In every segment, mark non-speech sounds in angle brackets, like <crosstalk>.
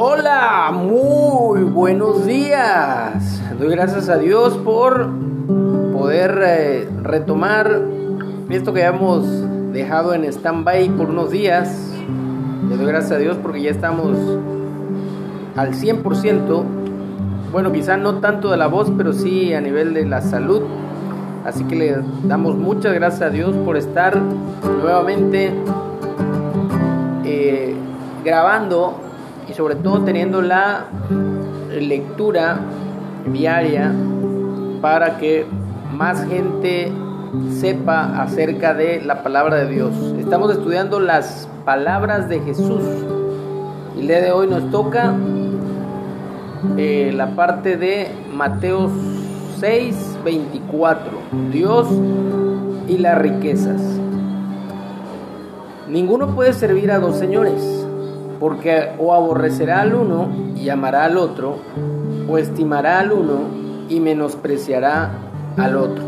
Hola, muy buenos días. Doy gracias a Dios por poder eh, retomar esto que habíamos dejado en stand-by por unos días. Le doy gracias a Dios porque ya estamos al 100%. Bueno, quizá no tanto de la voz, pero sí a nivel de la salud. Así que le damos muchas gracias a Dios por estar nuevamente eh, grabando y sobre todo teniendo la lectura diaria para que más gente sepa acerca de la palabra de Dios. Estamos estudiando las palabras de Jesús. El día de hoy nos toca eh, la parte de Mateo 6, 24. Dios y las riquezas. Ninguno puede servir a dos señores porque o aborrecerá al uno y amará al otro, o estimará al uno y menospreciará al otro.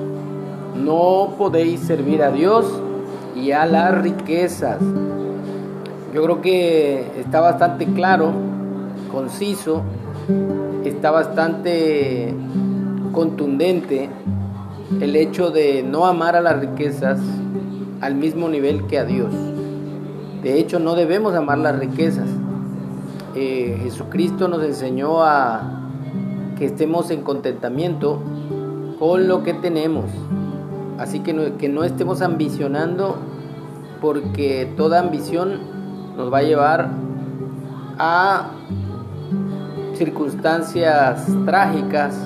No podéis servir a Dios y a las riquezas. Yo creo que está bastante claro, conciso, está bastante contundente el hecho de no amar a las riquezas al mismo nivel que a Dios. De hecho, no debemos amar las riquezas. Eh, Jesucristo nos enseñó a que estemos en contentamiento con lo que tenemos. Así que no, que no estemos ambicionando porque toda ambición nos va a llevar a circunstancias trágicas.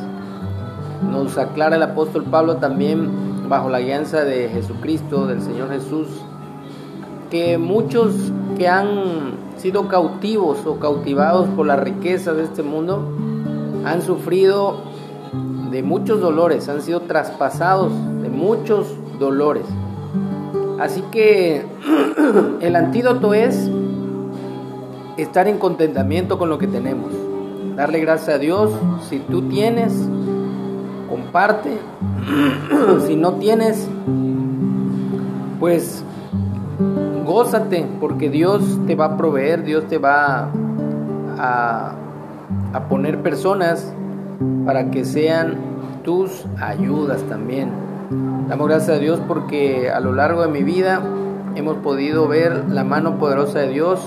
Nos aclara el apóstol Pablo también bajo la guianza de Jesucristo, del Señor Jesús, que muchos que han sido cautivos o cautivados por la riqueza de este mundo han sufrido de muchos dolores, han sido traspasados de muchos dolores. Así que <clears throat> el antídoto es estar en contentamiento con lo que tenemos. Darle gracias a Dios. Si tú tienes, comparte. <clears throat> si no tienes, pues gózate, porque Dios te va a proveer, Dios te va a, a poner personas para que sean tus ayudas también. Damos gracias a Dios porque a lo largo de mi vida hemos podido ver la mano poderosa de Dios,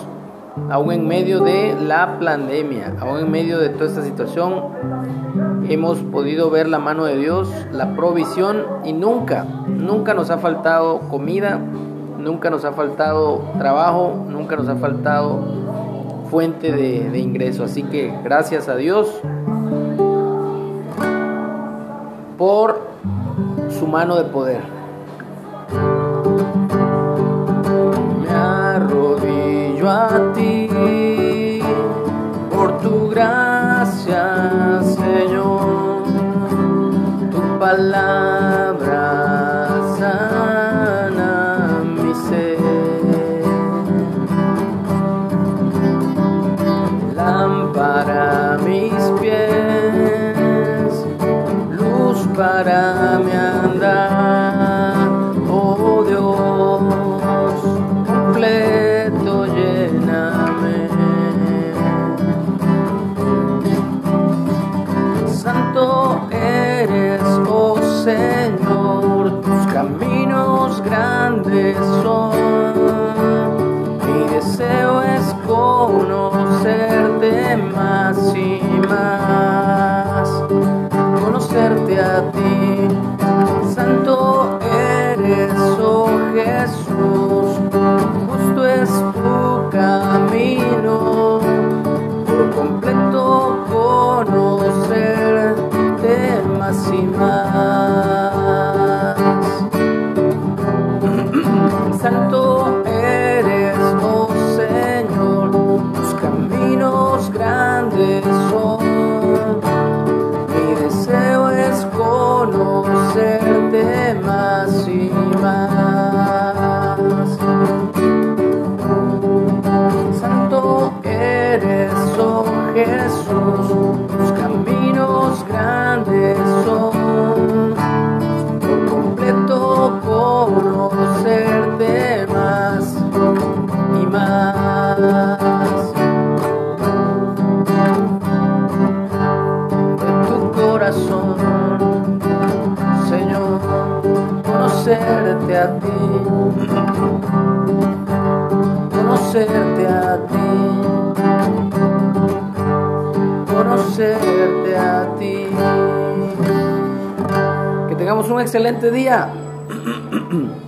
aún en medio de la pandemia, aún en medio de toda esta situación, hemos podido ver la mano de Dios, la provisión y nunca, nunca nos ha faltado comida, nunca nos ha faltado trabajo, nunca nos ha faltado fuente de, ingreso. Así que gracias a Dios por su mano de poder. Me arrodillo a ti grandes son. Mi deseo es conocerte más y más, conocerte a ti. Santo eres, oh Señor, tus caminos grandes son. Mi deseo es conocerte más y más. Santo eres, oh Jesús, conocerte a ti, conocerte a ti, conocerte a ti. Que tengamos un excelente día. <clears throat>